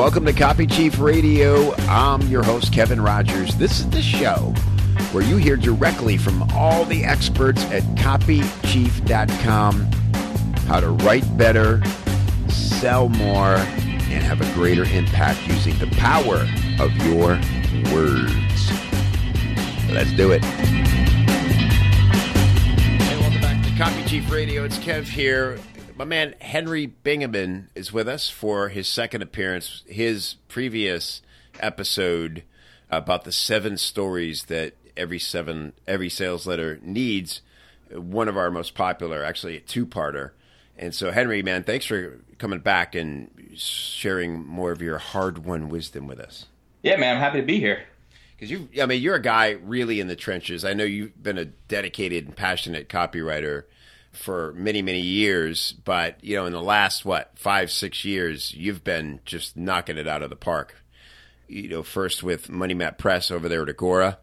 Welcome to Copy Chief Radio. I'm your host, Kevin Rogers. This is the show where you hear directly from all the experts at copychief.com how to write better, sell more, and have a greater impact using the power of your words. Let's do it. Hey, welcome back to Copy Chief Radio. It's Kev here my man Henry Bingaman is with us for his second appearance. His previous episode about the seven stories that every seven every sales letter needs. One of our most popular, actually a two-parter. And so, Henry, man, thanks for coming back and sharing more of your hard-won wisdom with us. Yeah, man, I'm happy to be here. Because you, I mean, you're a guy really in the trenches. I know you've been a dedicated and passionate copywriter for many many years but you know in the last what five six years you've been just knocking it out of the park. You know first with money map press over there at agora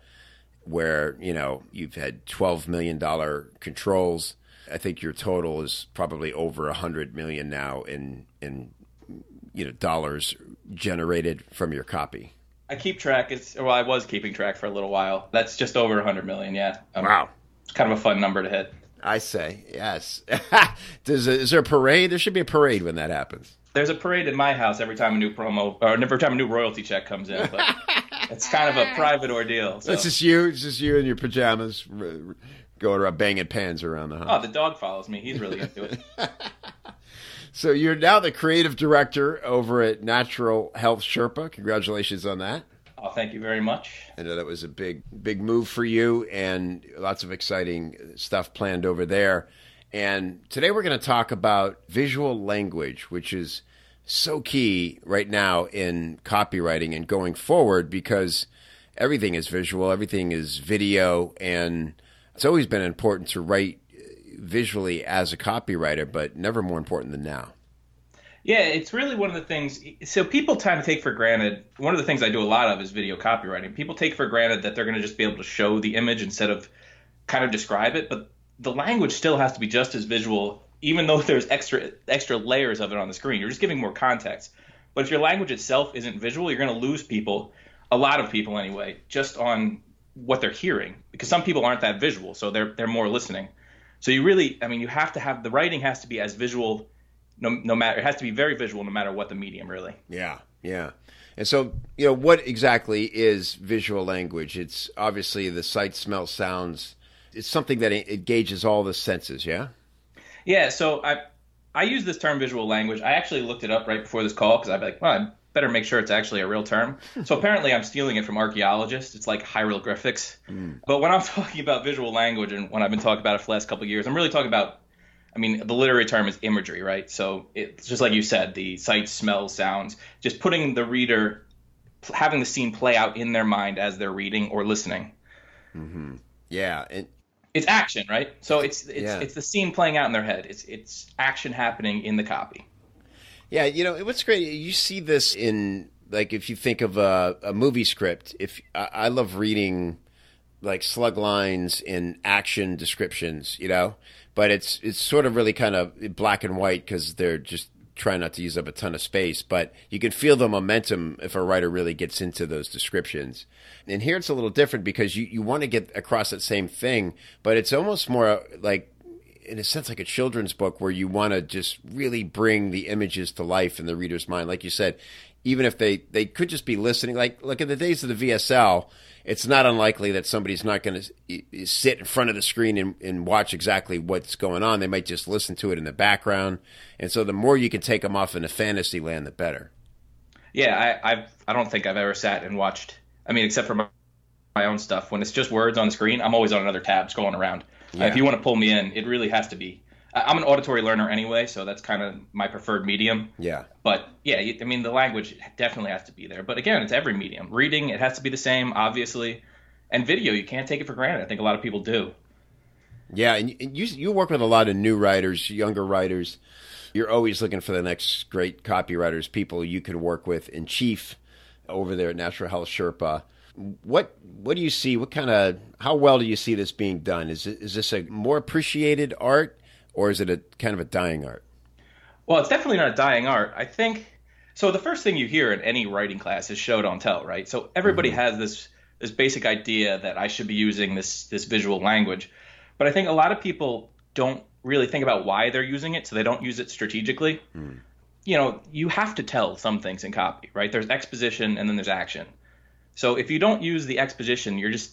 where you know you've had 12 million dollar controls. I think your total is probably over a hundred million now in in you know dollars generated from your copy. I keep track. It's well i was keeping track for a little while. That's just over a hundred million yeah. Um, wow. it's kind of a fun number to hit I say yes. Does is there a parade? There should be a parade when that happens. There's a parade in my house every time a new promo or every time a new royalty check comes in. But it's kind of a private ordeal. So. It's just you. It's just you in your pajamas going around banging pans around the oh, house. Oh, the dog follows me. He's really into it. so you're now the creative director over at Natural Health Sherpa. Congratulations on that. Oh, thank you very much. I know that was a big, big move for you, and lots of exciting stuff planned over there. And today we're going to talk about visual language, which is so key right now in copywriting and going forward because everything is visual, everything is video, and it's always been important to write visually as a copywriter, but never more important than now. Yeah, it's really one of the things. So people tend to take for granted. One of the things I do a lot of is video copywriting. People take for granted that they're going to just be able to show the image instead of kind of describe it. But the language still has to be just as visual, even though there's extra extra layers of it on the screen. You're just giving more context. But if your language itself isn't visual, you're going to lose people, a lot of people anyway, just on what they're hearing. Because some people aren't that visual, so they're they're more listening. So you really, I mean, you have to have the writing has to be as visual no no matter it has to be very visual no matter what the medium really. Yeah, yeah. And so, you know, what exactly is visual language? It's obviously the sight, smell, sounds. It's something that engages all the senses, yeah? Yeah, so I I use this term visual language. I actually looked it up right before this call because I'd be like, well, I better make sure it's actually a real term. so apparently I'm stealing it from archaeologists. It's like hieroglyphics. Mm. But when I'm talking about visual language and when I've been talking about it for the last couple of years, I'm really talking about I mean, the literary term is imagery, right? So it's just like you said, the sights, smells, sounds, just putting the reader, having the scene play out in their mind as they're reading or listening. Mm-hmm. Yeah, and it's action, right? So it's it's yeah. it's the scene playing out in their head. It's it's action happening in the copy. Yeah, you know what's great. You see this in like if you think of a, a movie script. If I, I love reading like slug lines in action descriptions, you know, but it's it's sort of really kind of black and white because they're just trying not to use up a ton of space. But you can feel the momentum if a writer really gets into those descriptions. And here it's a little different because you, you want to get across that same thing, but it's almost more like in a sense like a children's book where you want to just really bring the images to life in the reader's mind. Like you said, even if they, they could just be listening, like look at the days of the VSL, it's not unlikely that somebody's not going to sit in front of the screen and, and, watch exactly what's going on. They might just listen to it in the background. And so the more you can take them off into fantasy land, the better. Yeah, I, I've, I don't think I've ever sat and watched, I mean, except for my, my own stuff. When it's just words on the screen, I'm always on another tab scrolling around. Yeah. Uh, if you want to pull me in, it really has to be I'm an auditory learner anyway, so that's kind of my preferred medium. Yeah. But yeah, I mean, the language definitely has to be there. But again, it's every medium. Reading, it has to be the same, obviously. And video, you can't take it for granted. I think a lot of people do. Yeah, and you you work with a lot of new writers, younger writers. You're always looking for the next great copywriters, people you can work with in chief over there at Natural Health Sherpa. What what do you see? What kind of how well do you see this being done? Is is this a more appreciated art? Or is it a kind of a dying art? Well, it's definitely not a dying art. I think So the first thing you hear in any writing class is show don't tell, right? So everybody mm-hmm. has this this basic idea that I should be using this this visual language, but I think a lot of people don't really think about why they're using it, so they don't use it strategically. Mm. You know, you have to tell some things in copy, right? There's exposition and then there's action. So if you don't use the exposition, you're just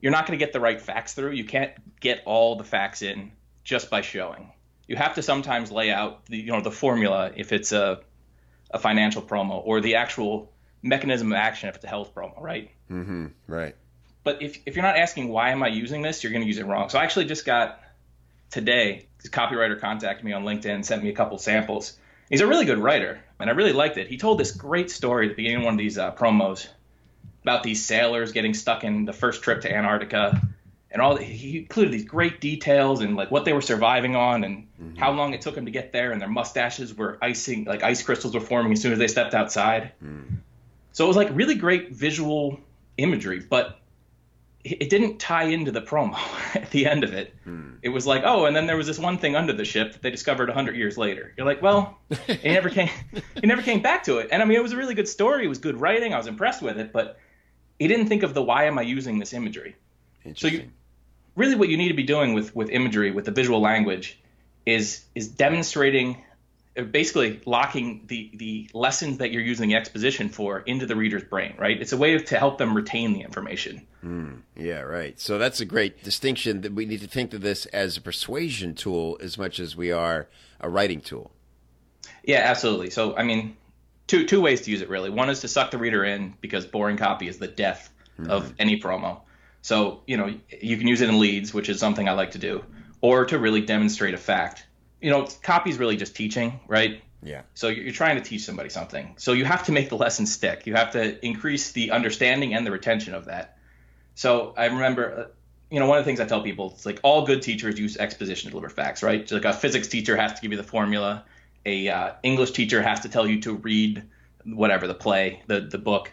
you're not going to get the right facts through. You can't get all the facts in just by showing. You have to sometimes lay out the you know the formula if it's a a financial promo or the actual mechanism of action if it's a health promo, right? Mm-hmm. Right. But if if you're not asking why am I using this, you're going to use it wrong. So I actually just got today. This copywriter contacted me on LinkedIn, sent me a couple samples. He's a really good writer, and I really liked it. He told this great story at the beginning of one of these uh, promos about these sailors getting stuck in the first trip to Antarctica, and all. He included these great details and like what they were surviving on, and mm-hmm. how long it took them to get there, and their mustaches were icing, like ice crystals were forming as soon as they stepped outside. Mm. So it was like really great visual imagery, but it didn't tie into the promo at the end of it. Hmm. It was like, oh, and then there was this one thing under the ship that they discovered hundred years later. You're like, well, it never came, it never came back to it. And I mean, it was a really good story. It was good writing. I was impressed with it, but he didn't think of the why am I using this imagery. So you, really, what you need to be doing with with imagery, with the visual language, is is demonstrating basically locking the the lessons that you're using exposition for into the reader's brain right? It's a way to help them retain the information. Mm, yeah right. So that's a great distinction that we need to think of this as a persuasion tool as much as we are a writing tool. Yeah absolutely. So i mean two two ways to use it really. One is to suck the reader in because boring copy is the death mm-hmm. of any promo so you know you can use it in leads which is something i like to do or to really demonstrate a fact you know, copy is really just teaching, right? Yeah. So you're trying to teach somebody something. So you have to make the lesson stick. You have to increase the understanding and the retention of that. So I remember, uh, you know, one of the things I tell people, it's like all good teachers use exposition to deliver facts, right? So like a physics teacher has to give you the formula. A uh, English teacher has to tell you to read whatever the play, the the book.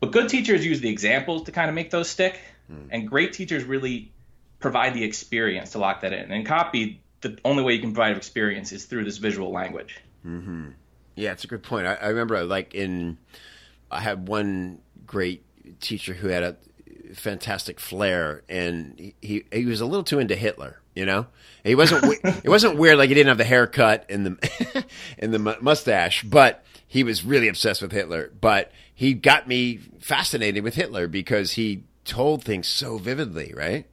But good teachers use the examples to kind of make those stick, hmm. and great teachers really provide the experience to lock that in. And copy, the only way you can provide experience is through this visual language. Mm-hmm. Yeah, it's a good point. I, I remember, like in, I had one great teacher who had a fantastic flair, and he he was a little too into Hitler. You know, he wasn't it wasn't weird like he didn't have the haircut and the and the mustache, but he was really obsessed with Hitler. But he got me fascinated with Hitler because he told things so vividly, right?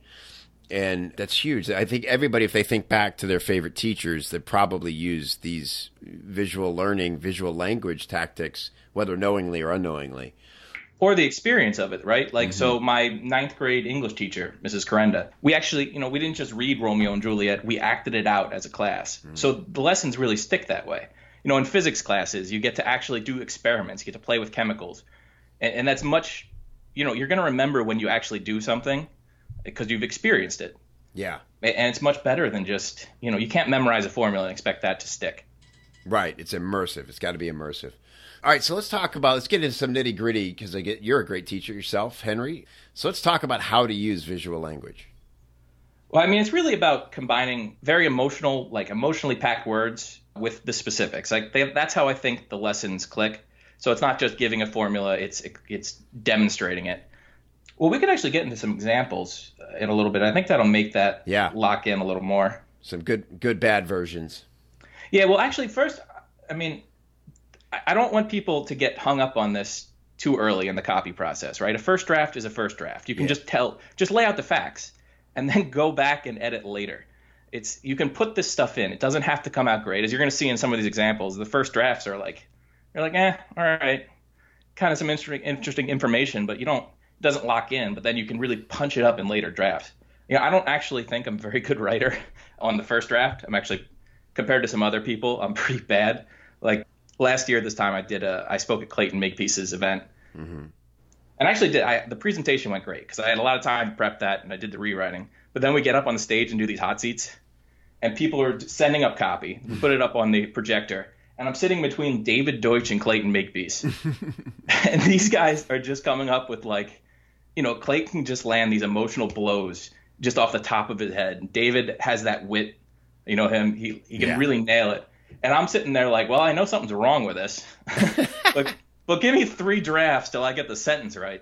and that's huge. I think everybody, if they think back to their favorite teachers, they probably use these visual learning, visual language tactics, whether knowingly or unknowingly. Or the experience of it, right? Like, mm-hmm. so my ninth grade English teacher, Mrs. Corenda, we actually, you know, we didn't just read Romeo and Juliet, we acted it out as a class. Mm-hmm. So the lessons really stick that way. You know, in physics classes, you get to actually do experiments, you get to play with chemicals. And, and that's much, you know, you're going to remember when you actually do something because you've experienced it. Yeah. And it's much better than just, you know, you can't memorize a formula and expect that to stick. Right. It's immersive. It's got to be immersive. All right, so let's talk about let's get into some nitty gritty because I get you're a great teacher yourself, Henry. So let's talk about how to use visual language. Well, I mean, it's really about combining very emotional, like emotionally packed words with the specifics. Like they, that's how I think the lessons click. So it's not just giving a formula; it's it's demonstrating it. Well, we could actually get into some examples uh, in a little bit. I think that'll make that yeah. lock in a little more. Some good, good, bad versions. Yeah. Well, actually, first, I mean, I don't want people to get hung up on this too early in the copy process, right? A first draft is a first draft. You can yeah. just tell, just lay out the facts, and then go back and edit later. It's you can put this stuff in. It doesn't have to come out great, as you're going to see in some of these examples. The first drafts are like, you're like, eh, all right, kind of some interesting, interesting information, but you don't it doesn't lock in, but then you can really punch it up in later drafts. You know, I don't actually think I'm a very good writer on the first draft. I'm actually compared to some other people, I'm pretty bad. Like last year, this time I did a I spoke at Clayton Makepeace's event, mm-hmm. and I actually did. I, the presentation went great because I had a lot of time to prep that, and I did the rewriting. But then we get up on the stage and do these hot seats, and people are sending up copy. We put it up on the projector, and I'm sitting between David Deutsch and Clayton Makepeace, and these guys are just coming up with like you know, Clayton can just land these emotional blows just off the top of his head. David has that wit, you know him. He he can yeah. really nail it. And I'm sitting there like, well, I know something's wrong with this, but but give me three drafts till I get the sentence right.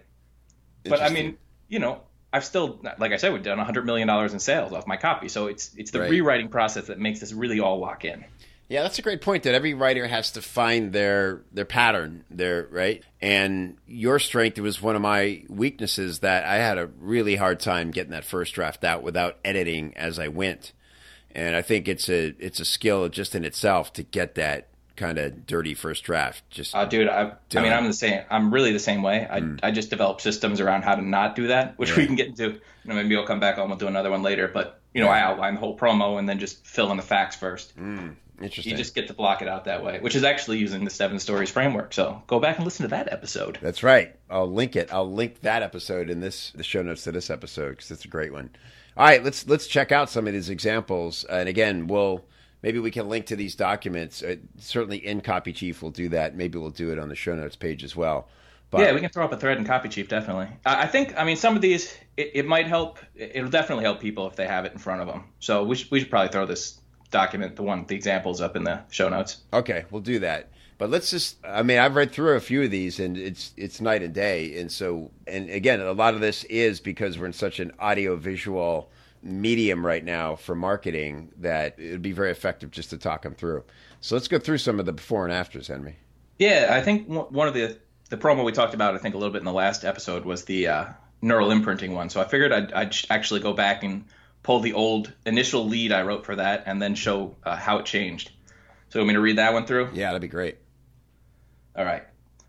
But I mean, you know, I've still, like I said, we've done 100 million dollars in sales off my copy. So it's it's the Right. rewriting process that makes this really all lock in. Yeah, that's a great point. That every writer has to find their their pattern, their right. And your strength was one of my weaknesses that I had a really hard time getting that first draft out without editing as I went. And I think it's a it's a skill just in itself to get that kind of dirty first draft. Just Uh, dude, I, I mean, I'm the same. I'm really the same way. I, Mm. I just develop systems around how to not do that, which we can get into. You know, maybe I'll come back on. We'll do another one later. But you know, I outline the whole promo and then just fill in the facts first. Interesting. You just get to block it out that way, which is actually using the seven stories framework. So go back and listen to that episode. That's right. I'll link it. I'll link that episode in this the show notes to this episode because it's a great one. All right, let's let's check out some of these examples. And again, we'll maybe we can link to these documents. Uh, certainly, in Copy Chief, we'll do that. Maybe we'll do it on the show notes page as well. But yeah, we can throw up a thread in Copy Chief, definitely. I, I think, I mean, some of these, it, it might help. it- It'll definitely help people if they have it in front of them. So we should, we should probably throw this document, the one, the examples up in the show notes. Okay, we'll do that. But let's just I mean, I've read through a few of these and it's it's night and day. And so and again, a lot of this is because we're in such an audio visual medium right now for marketing that it would be very effective just to talk them through. So let's go through some of the before and afters, Henry. Yeah, I think one one of the the promo we talked about, I think a little bit in the last episode, was the uh, neural imprinting one. So I figured I'd, I'd actually go back and pull the old initial lead I wrote for that, and then show uh, how it changed. So you want me to read that one through? Yeah, that'd be great. All right.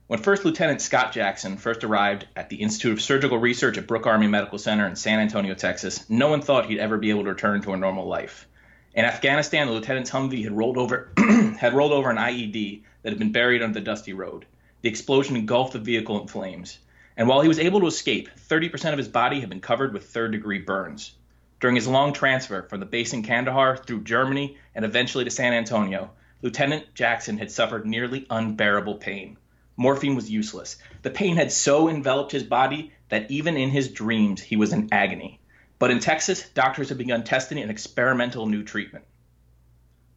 When First Lieutenant Scott Jackson first arrived at the Institute of Surgical Research at Brooke Army Medical Center in San Antonio, Texas, no one thought he'd ever be able to return to a normal life. In Afghanistan, the lieutenant's Humvee had rolled over had rolled over an IED that had been buried under the dusty road. The explosion engulfed the vehicle in flames. And while he was able to escape, 30% of his body had been covered with third degree burns. During his long transfer from the base in Kandahar through Germany and eventually to San Antonio, Lieutenant Jackson had suffered nearly unbearable pain. Morphine was useless. The pain had so enveloped his body that even in his dreams he was in agony. But in Texas, doctors had begun testing an experimental new treatment.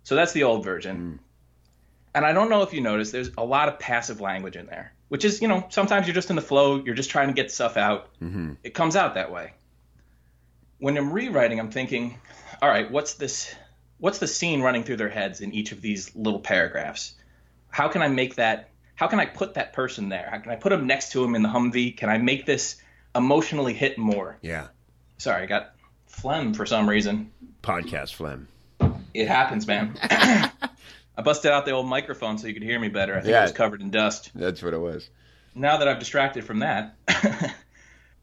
So that's the old version. Hmm. And I don't know if you noticed, there's a lot of passive language in there, which is, you know, sometimes you're just in the flow, you're just trying to get stuff out. Mm-hmm. It comes out that way. When I'm rewriting, I'm thinking, all right, what's this? What's the scene running through their heads in each of these little paragraphs? How can I make that? How can I put that person there? How can I put them next to him in the Humvee? Can I make this emotionally hit more? Yeah. Sorry, I got phlegm for some reason. Podcast phlegm. It happens, man. I busted out the old microphone so you could hear me better. I think Yeah. it was covered in dust. That's what it was. Now that I've distracted from that,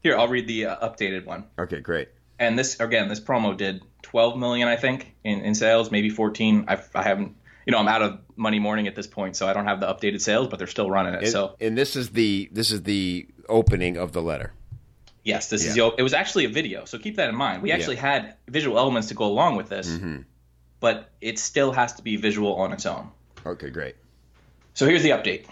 here I'll read the uh, updated one. Okay, great. And this again, this promo did 12 million, I think, in, in sales, maybe 14. I, I haven't, you know, I'm out of Money Morning at this point, so I don't have the updated sales, but they're still running it. And, so and this is the this is the opening of the letter. yes, this is Yeah. the, it was actually a video, so keep that in mind. We actually had visual elements to go along with this, Mm-hmm. but it still has to be visual on its own. Okay, great. So here's the update.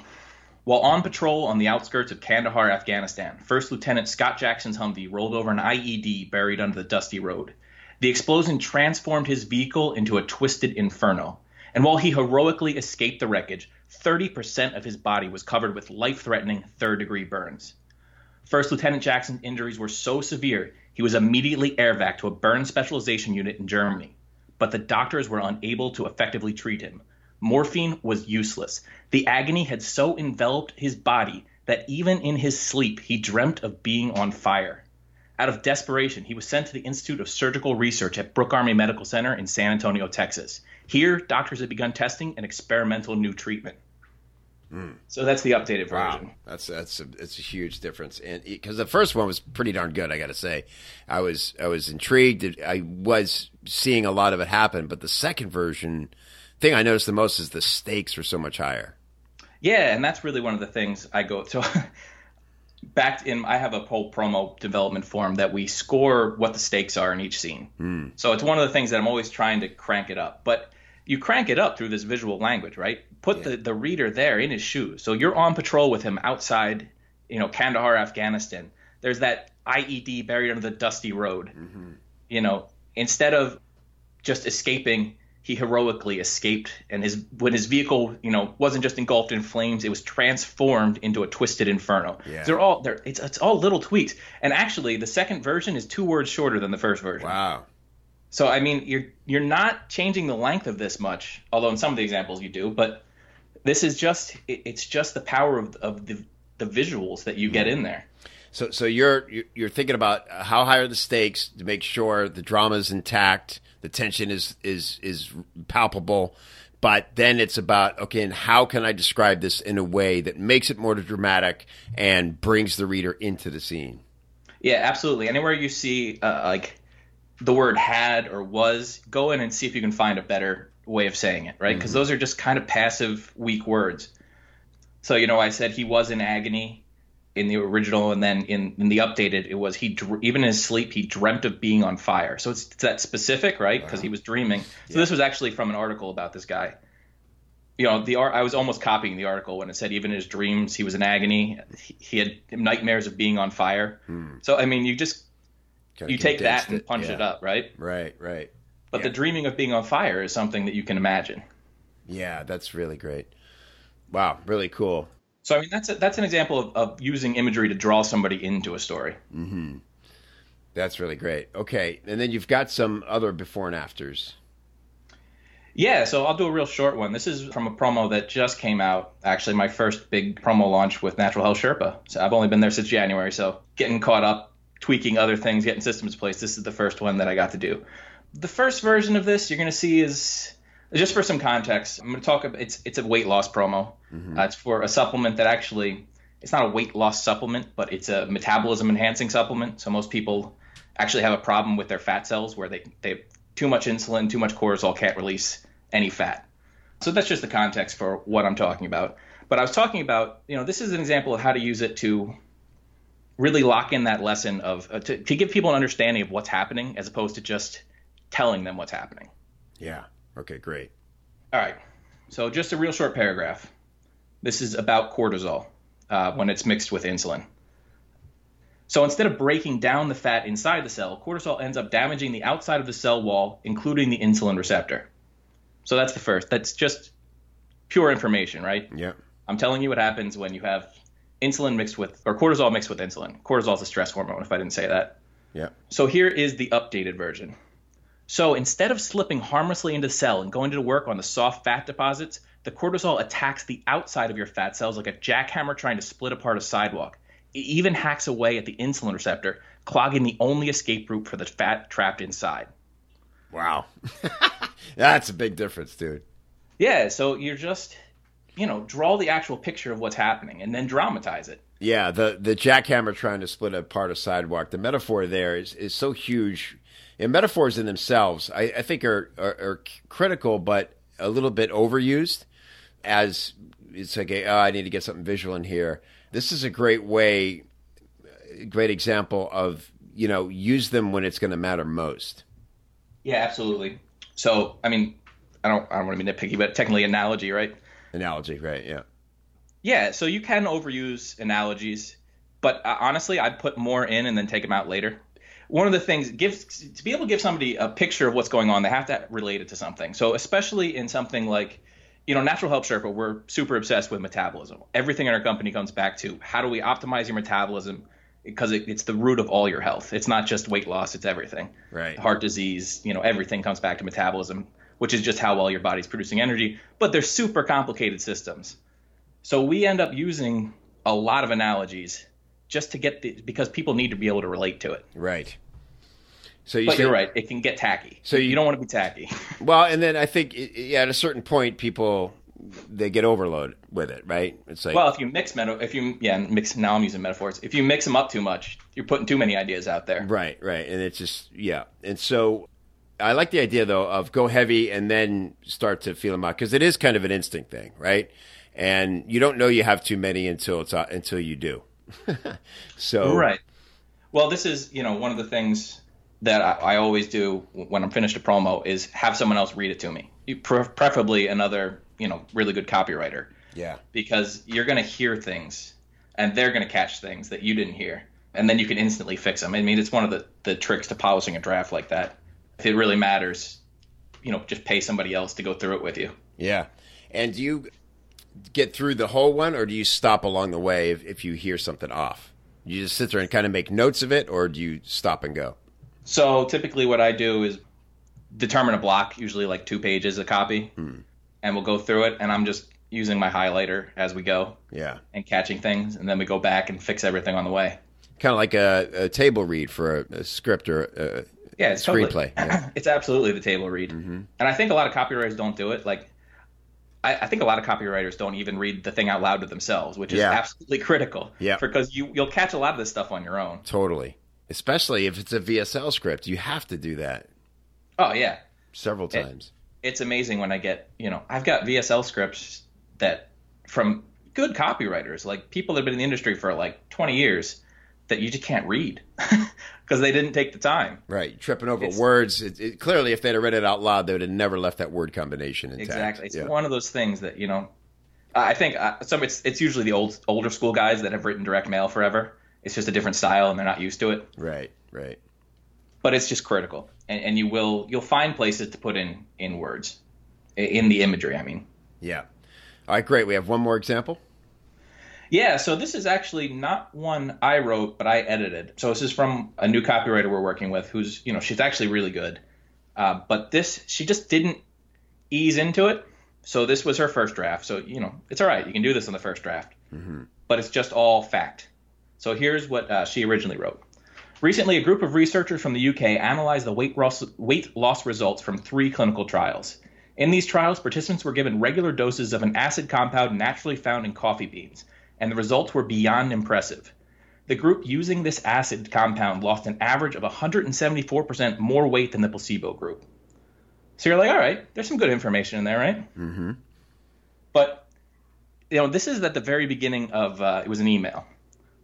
While on patrol on the outskirts of Kandahar, Afghanistan, First Lieutenant Scott Jackson's Humvee rolled over an IED buried under the dusty road. The explosion transformed his vehicle into a twisted inferno, and while he heroically escaped the wreckage, 30% of his body was covered with life threatening third degree burns. First Lieutenant Jackson's injuries were so severe, he was immediately airvac to a burn specialization unit in Germany. But the doctors were unable to effectively treat him. Morphine was useless. The agony had so enveloped his body that even in his sleep he dreamt of being on fire. Out of desperation, he was sent to the Institute of Surgical Research at Brooke Army Medical Center in San Antonio, Texas. Here, doctors had begun testing an experimental new treatment. Hmm. So that's the updated version. Wow, that's that's a, it's a huge difference, and because the first one was pretty darn good, I got to say, I was I was intrigued. I was seeing a lot of it happen, but the second version, thing I noticed the most is the stakes were so much higher. Yeah, and that's really one of the things I go so back in I have a whole promo development form that we score what the stakes are in each scene. Hmm. So it's one of the things that I'm always trying to crank it up. But you crank it up through this visual language, right? Put the, the reader there in his shoes. So you're on patrol with him outside, you know, Kandahar, Afghanistan. There's that IED buried under the dusty road. Mm-hmm. You know, instead of just escaping, he heroically escaped. And his when his vehicle you know wasn't just engulfed in flames it was transformed into a twisted inferno. Yeah. they're all they're it's, it's all little tweaks. And actually the second version is two words shorter than the first version. Wow. so i mean you're you're not changing the length of this much although in some of the examples you do but this is just it, it's just the power of, of the the visuals that you get hmm. in there So, so you're you're- thinking about how high are the stakes to make sure the drama is intact, the tension is is is palpable, but then it's about okay, and how can I describe this in a way that makes it more dramatic and brings the reader into the scene? Yeah, absolutely. Anywhere you see uh, like the word had or was, go in and see if you can find a better way of saying it, right? Because those are just kind of passive, weak words. So you know, I said he was in agony in the original, and then in, in the updated, it was he dr- even in his sleep he dreamt of being on fire. So it's, it's that specific, right? Because he was dreaming. So this was actually from an article about this guy. You know, the art. I was almost copying the article when it said even in his dreams he was in agony. He, he had nightmares of being on fire. Hmm. So I mean, you just you take that and punch yeah. it up, right? Right, right. But the dreaming of being on fire is something that you can imagine. Yeah, that's really great. Wow, really cool. So I mean, that's a, that's an example of, of using imagery to draw somebody into a story. Mm-hmm. That's really great. Okay, and then you've got some other before and afters. Yeah, so I'll do a real short one. This is from a promo that just came out. Actually, my first big promo launch with Natural Health Sherpa. So I've only been there since January, so getting caught up, tweaking other things, getting systems in place. This is the first one that I got to do. The first version of this you're going to see is just for some context. I'm going to talk. About, it's it's a weight loss promo. Uh, it's for a supplement that actually it's not a weight loss supplement, but it's a metabolism enhancing supplement. So most people actually have a problem with their fat cells where they they have too much insulin, too much cortisol can't release any fat. So that's just the context for what I'm talking about. But I was talking about, you know, this is an example of how to use it to really lock in that lesson of uh, to, to give people an understanding of what's happening as opposed to just telling them what's happening. Yeah. Okay, great. All right. So just a real short paragraph. This is about cortisol uh, when it's mixed with insulin. So instead of breaking down the fat inside the cell, cortisol ends up damaging the outside of the cell wall, including the insulin receptor. So that's the first. That's just pure information, right? Yeah. I'm telling you what happens when you have insulin mixed with, or cortisol mixed with insulin. Cortisol is a stress hormone, if I didn't say that. Yeah. So here is the updated version. So instead of slipping harmlessly into the cell and going to work on the soft fat deposits, the cortisol attacks the outside of your fat cells like a jackhammer trying to split apart a sidewalk. It even hacks away at the insulin receptor, clogging the only escape route for the fat trapped inside. Wow. That's a big difference, dude. Yeah, so you're just, you know, draw the actual picture of what's happening and then dramatize it. Yeah, the the jackhammer trying to split apart a sidewalk. The metaphor there is, is so huge. And metaphors in themselves, I, I think, are, are are critical, but a little bit overused. As it's like, oh, I need to get something visual in here. This is a great way, great example of you know use them when it's going to matter most. Yeah, absolutely. So, I mean, I don't, I don't want to be nitpicky, but technically analogy, right? Analogy, right? Yeah. Yeah, so you can overuse analogies, but uh, honestly, I'd put more in and then take them out later. One of the things to be able to give somebody a picture of what's going on, they have to relate it to something. So especially in something like, you know, Natural Health Sherpa, we're super obsessed with metabolism. Everything in our company comes back to how do we optimize your metabolism because it, it's the root of all your health. It's not just weight loss; it's everything. Right. Heart disease, you know, everything comes back to metabolism, which is just how well your body's producing energy. But they're super complicated systems. So we end up using a lot of analogies just to get the because people need to be able to relate to it. Right. So you But say- you're right; it can get tacky. So you- you, don't want to be tacky. Well, and then I think yeah, at a certain point, people they get overloaded with it, right? It's like well, if you mix meta, if you yeah mix now I'm using metaphors. If you mix them up too much, you're putting too many ideas out there. right, right, and it's just yeah, and so I like the idea though of go heavy and then start to feel them out because it is kind of an instinct thing, right? And you don't know you have too many until it's uh, until you do. So Right. Well, this is you know one of the things that I, I always do when I'm finished a promo is have someone else read it to me, You- pre- preferably another you know really good copywriter. yeah, because you're going to hear things and they're going to catch things that you didn't hear and then you can instantly fix them i mean it's one of the, the tricks to polishing a draft like that if it really matters you know just pay somebody else to go through it with you. Yeah. And do you get through the whole one, or do you stop along the way if, if you hear something off? You just sit there and kind of make notes of it, or do you stop and go? So typically, what I do is determine a block, usually like two pages a copy, Hmm. and we'll go through it. And I'm just using my highlighter as we go Yeah. and catching things, and then we go back and fix everything on the way. Kind of like a, a table read for a, a script or a, Yeah, it's totally- screenplay. Yeah. it's absolutely the table read, Mm-hmm. and I think a lot of copywriters don't do it. Like, I, I think a lot of copywriters don't even read the thing out loud to themselves, which is Yeah. absolutely critical. Yeah. because you you'll catch a lot of this stuff on your own. Totally. Especially if it's a VSL script, you have to do that Oh yeah, several It- times. it's amazing when I get you know I've got VSL scripts that from good copywriters, like people that have been in the industry for like 20 years, that you just can't read because they didn't take the time. Right, tripping over It's- words. It, it, clearly, if they'd have read it out loud, they would have never left that word combination intact. Exactly. It's Yeah. one of those things that you know. I think uh, some it's it's usually the old older school guys that have written direct mail forever. It's just a different style and they're not used to it. Right, right. But it's just critical, and, and you will you'll find places to put in in words, in the imagery. I mean. Yeah. All right, great. We have one more example. Yeah, so this is actually not one I wrote, but I edited. So this is from a new copywriter we're working with, who's you know she's actually really good, uh, but this she just didn't ease into it. So this was her first draft. So you know it's all right. You can do this on the first draft, but it's just all fact. So here's what uh, she originally wrote. Recently, a group of researchers from the UK analyzed the weight loss, weight loss results from three clinical trials. In these trials, participants were given regular doses of an acid compound naturally found in coffee beans, and the results were beyond impressive. The group using this acid compound lost an average of 174% more weight than the placebo group. So you're like, all right, there's some good information in there, right? Mm-hmm. But you know, this is at the very beginning of uh, it was an email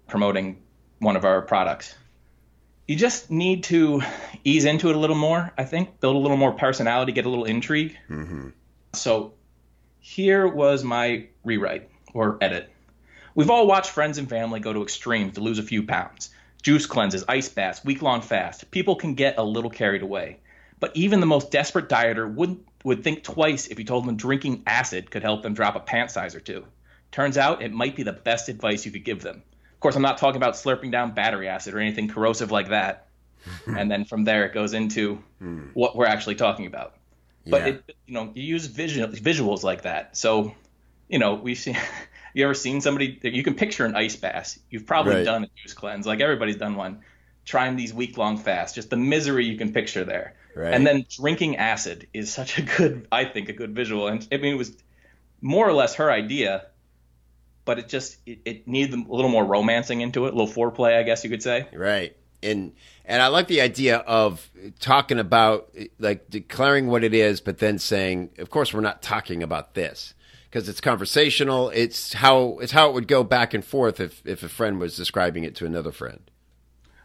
promoting one of our products. You just need to ease into it a little more. I think build a little more personality, get a little intrigue. Mm-hmm. So here was my rewrite or edit. We've all watched friends and family go to extremes to lose a few pounds. Juice cleanses, ice baths, week long fast. People can get a little carried away. But even the most desperate dieter wouldn't would think twice if you told them drinking acid could help them drop a pant size or two. Turns out it might be the best advice you could give them. Of course, I'm not talking about slurping down battery acid or anything corrosive like that. and then from there it goes into hmm. what we're actually talking about. But Yeah. it, you know, you use visual, visuals like that. So, you know, we've seen. You ever seen somebody? You can picture an ice bath. You've probably Right. done a juice cleanse. Like everybody's done one. Trying these week long fasts, just the misery you can picture there. Right. And then drinking acid is such a good, I think, a good visual. And I mean, it was more or less her idea, but it just it, it needed a little more romancing into it, a little foreplay, I guess you could say. Right. And and I like the idea of talking about like declaring what it is, but then saying, of course, we're not talking about this because it's conversational. It's how it's how it would go back and forth if if a friend was describing it to another friend.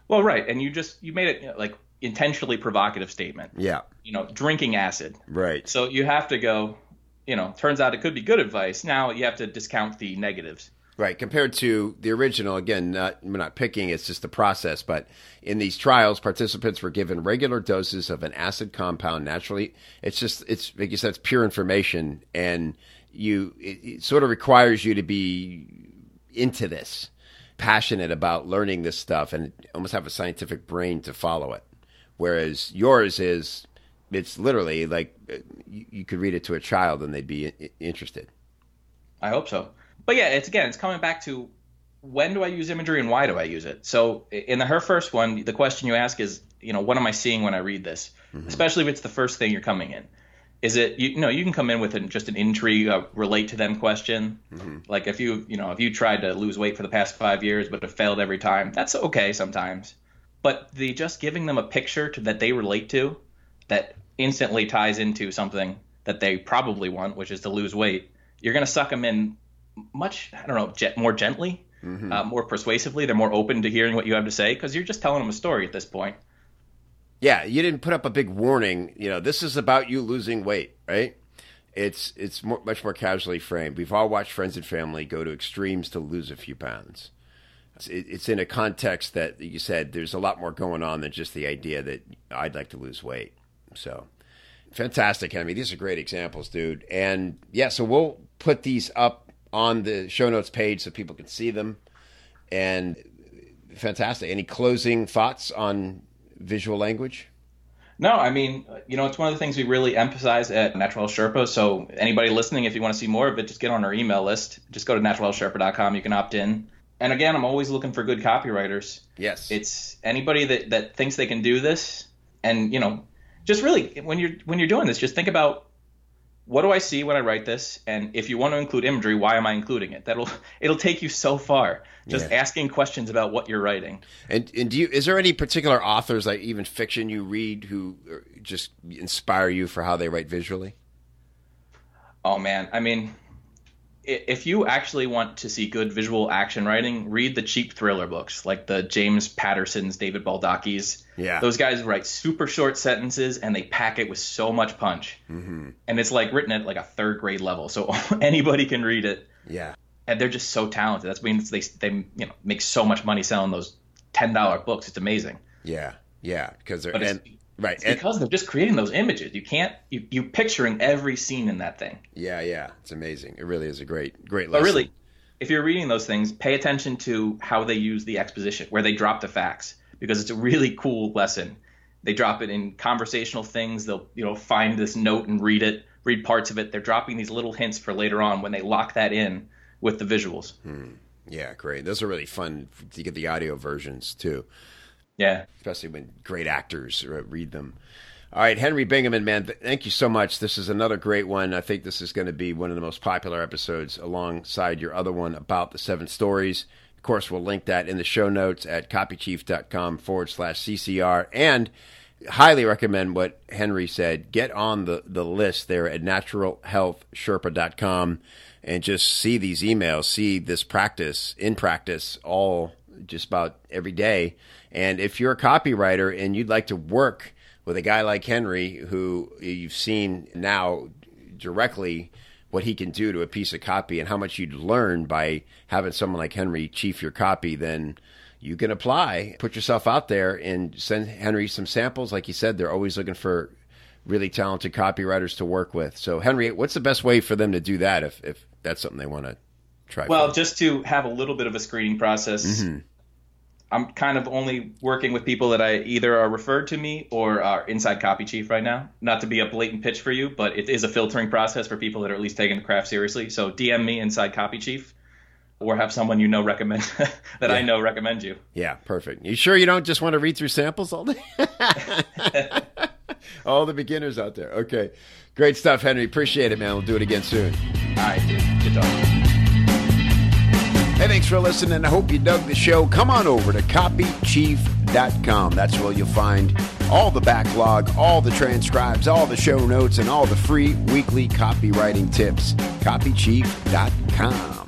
Well, right, and you just you made it you know, like intentionally provocative statement. Yeah. You know, drinking acid. Right. So you have to go. You know, turns out it could be good advice. Now you have to discount the negatives. Right, compared to the original, again, not, we're not picking, it's just the process. But in these trials, participants were given regular doses of an acid compound naturally. It's just, it's, like you said, it's pure information. And you, it, it sort of requires you to be into this, passionate about learning this stuff, and almost have a scientific brain to follow it. Whereas yours is, it's literally like uh, you, you could read it to a child and they'd be interested. I hope so. But yeah, it's again, it's coming back to when do I use imagery and why do I use it? So in the her first one, the question you ask is, you know, what am I seeing when I read this? Especially if it's the first thing you're coming in. Is it you, you know you can come in with an, just an intrigue, a relate to them question. Like if you you know if you tried to lose weight for the past five years but have failed every time, that's okay sometimes. But the just giving them a picture to, that they relate to, that instantly ties into something that they probably want, which is to lose weight. You're going to suck them in much I don't know ge- more gently, uh, more persuasively. They're more open to hearing what you have to say because you're just telling them a story at this point. Yeah, you didn't put up a big warning. You know, this is about you losing weight, right? It's it's more, much more casually framed. We've all watched friends and family go to extremes to lose a few pounds. It's, it, it's in a context that you said there's a lot more going on than just the idea that I'd like to lose weight. So, Fantastic, Henry. These are great examples, dude. And yeah, so we'll put these up on the show notes page so people can see them. And fantastic. Any closing thoughts on visual language? No, I mean, you know, it's one of the things we really emphasize at Natural Health Sherpa. So anybody listening, if you want to see more of it, just get on our email list. Just go to naturalhealthsherpa.com. You can opt in. And again, I'm always looking for good copywriters. Yes. It's anybody that, that thinks they can do this. And, you know, just really when you're when you're doing this, just think about what do I see when I write this, and if you want to include imagery, why am I including it? That'll it'll take you so far. Just yeah. asking questions about what you're writing. And and do you is there any particular authors, like even fiction, you read who uh, just inspire you for how they write visually? Oh man, I mean, if you actually want to see good visual action writing, read the cheap thriller books like the James Patterson's, David Baldacci's. Yeah. Those guys write super short sentences and they pack it with so much punch. Mm-hmm. And it's like written at like a third grade level, so anybody can read it. Yeah. And they're just so talented. That's means they they you know make so much money selling those ten dollar books. It's amazing. Yeah, yeah, because they're and, Right. It's because they're just creating those images. You can't you you picturing every scene in that thing. Yeah, yeah. It's amazing. It really is a great great lesson. But really, if you're reading those things, pay attention to how they use the exposition, where they drop the facts, because it's a really cool lesson. They drop it in conversational things. They'll you know find this note and read it, read parts of it. They're dropping these little hints for later on when they lock that in with the visuals. Hmm. Yeah, great. Those are really fun to get the audio versions too. Yeah. Especially when great actors uh, read them. All right, Henry Bingaman, man, th- thank you so much. This is another great one. I think this is going to be one of the most popular episodes alongside your other one about the seven stories. Of course, we'll link that in the show notes at copychief.com forward slash CCR. And highly recommend what Henry said. Get on the, the list there at naturalhealthsherpa.com and just see these emails, see this practice in practice all just about every day and if you're a copywriter and you'd like to work with a guy like Henry, who you've seen now directly what he can do to a piece of copy and how much you'd learn by having someone like Henry chief your copy, then you can apply, put yourself out there and send Henry some samples. Like you said, they're always looking for really talented copywriters to work with. So, Henry, what's the best way for them to do that if, if that's something they want to try? Well, for? just to have a little bit of a screening process. Mm-hmm. I'm kind of only working with people that I either are referred to me or are inside copy chief right now. Not to be a blatant pitch for you, but it is a filtering process for people that are at least taking the craft seriously. So DM me inside copy chief or have someone you know recommend that yeah. I know recommend you. Yeah, perfect. You sure you don't just want to read through samples all day? all the beginners out there. Okay. Great stuff, Henry. Appreciate it, man. We'll do it again soon. All right, dude. Good talk. Hey, thanks for listening. I hope you dug the show. Come on over to copychief.com. That's where you'll find all the backlog, all the transcribes, all the show notes, and all the free weekly copywriting tips. Copychief.com.